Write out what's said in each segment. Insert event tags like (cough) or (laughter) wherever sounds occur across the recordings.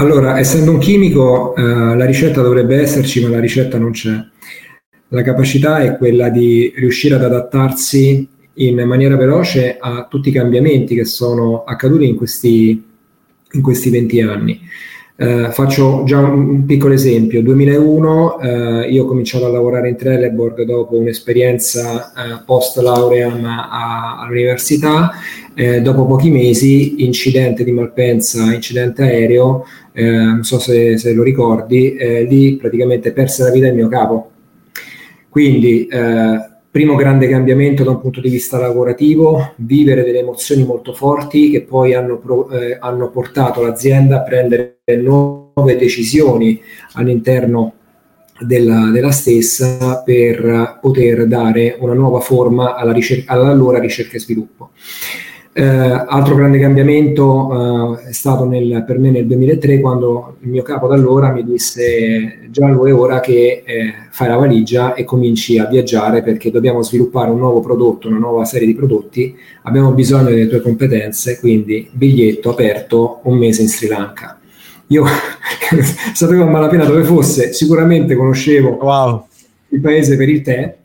Allora, essendo un chimico, eh, la ricetta dovrebbe esserci, ma la ricetta non c'è. La capacità è quella di riuscire ad adattarsi in maniera veloce a tutti i cambiamenti che sono accaduti in questi, in questi 20 anni. Eh, faccio già un, un, piccolo esempio. 2001 eh, io ho cominciato a lavorare in Trelleborg dopo un'esperienza eh, post laurea all'università. Eh, dopo pochi mesi, incidente di Malpensa, incidente aereo, eh, non so se, se lo ricordi, eh, lì praticamente perse la vita il mio capo. Quindi primo grande cambiamento da un punto di vista lavorativo, vivere delle emozioni molto forti che poi hanno, pro, eh, hanno portato l'azienda a prendere nuove decisioni all'interno della, della, stessa per poter dare una nuova forma alla, ricerca, all'allora ricerca e sviluppo. Eh, altro grande cambiamento eh, è stato nel, per me nel 2003 quando il mio capo da allora mi disse Gianlu è ora che eh, fai la valigia e cominci a viaggiare perché dobbiamo sviluppare un nuovo prodotto, una nuova serie di prodotti, abbiamo bisogno delle tue competenze, quindi biglietto aperto un mese in Sri Lanka. Io (laughs) sapevo a malapena dove fosse, sicuramente conoscevo wow. il paese per il tè,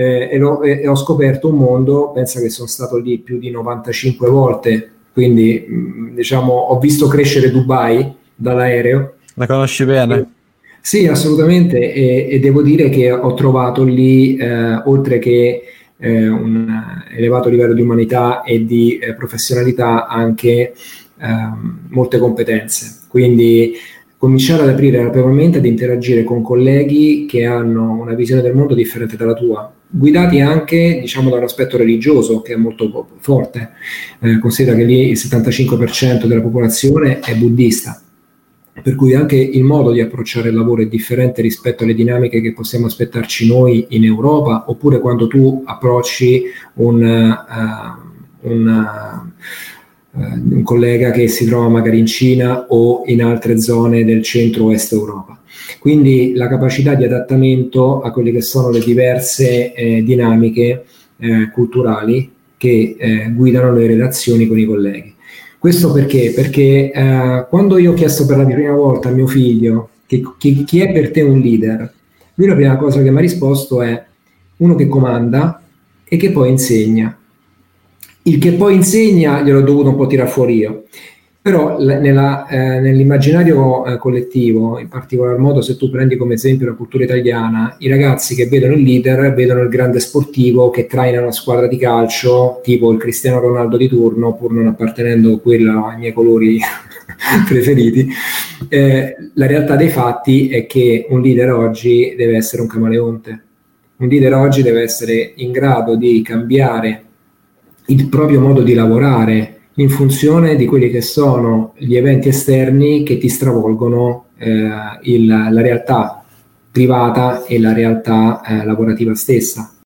eh, e, lo, e, ho scoperto un mondo, pensa che sono stato lì più di 95 volte, quindi mh, mm, diciamo ho visto crescere Dubai dall'aereo. La conosci bene? E, sì, assolutamente e, devo dire che ho trovato lì, eh, oltre che eh, un elevato livello di umanità e di eh, professionalità, anche ehm, molte competenze. Quindi cominciare ad aprire la propria mente, ad interagire con colleghi che hanno una visione del mondo differente dalla tua, guidati anche diciamo, da un aspetto religioso che è molto forte. Eh, considera che lì il 75% della popolazione è buddista, per cui anche il modo di approcciare il lavoro è differente rispetto alle dinamiche che possiamo aspettarci noi in Europa, oppure quando tu approcci un, uh, un uh, un collega che si trova magari in Cina o in altre zone del centro-est Europa. Quindi la capacità di adattamento a quelle che sono le diverse eh, dinamiche eh, culturali che eh, guidano le relazioni con i colleghi. Questo perché? Perché eh, quando io ho chiesto per la prima volta a mio figlio che, che, chi è per te un leader, lui la prima cosa che mi ha risposto è uno che comanda e che poi insegna il che poi insegna gliel'ho dovuto un po' tirare fuori io. Però nella, eh, nell'immaginario eh, collettivo, in particolar modo se tu prendi come esempio la cultura italiana, i ragazzi che vedono il leader vedono il grande sportivo che traina una squadra di calcio, tipo il Cristiano Ronaldo di turno, pur non appartenendo quello ai miei colori (laughs) preferiti. Eh, la realtà dei fatti è che un leader oggi deve essere un camaleonte. Un leader oggi deve essere in grado di cambiare il proprio modo di lavorare in funzione di quelli che sono gli eventi esterni che ti stravolgono eh, il, la realtà privata e la realtà eh, lavorativa stessa.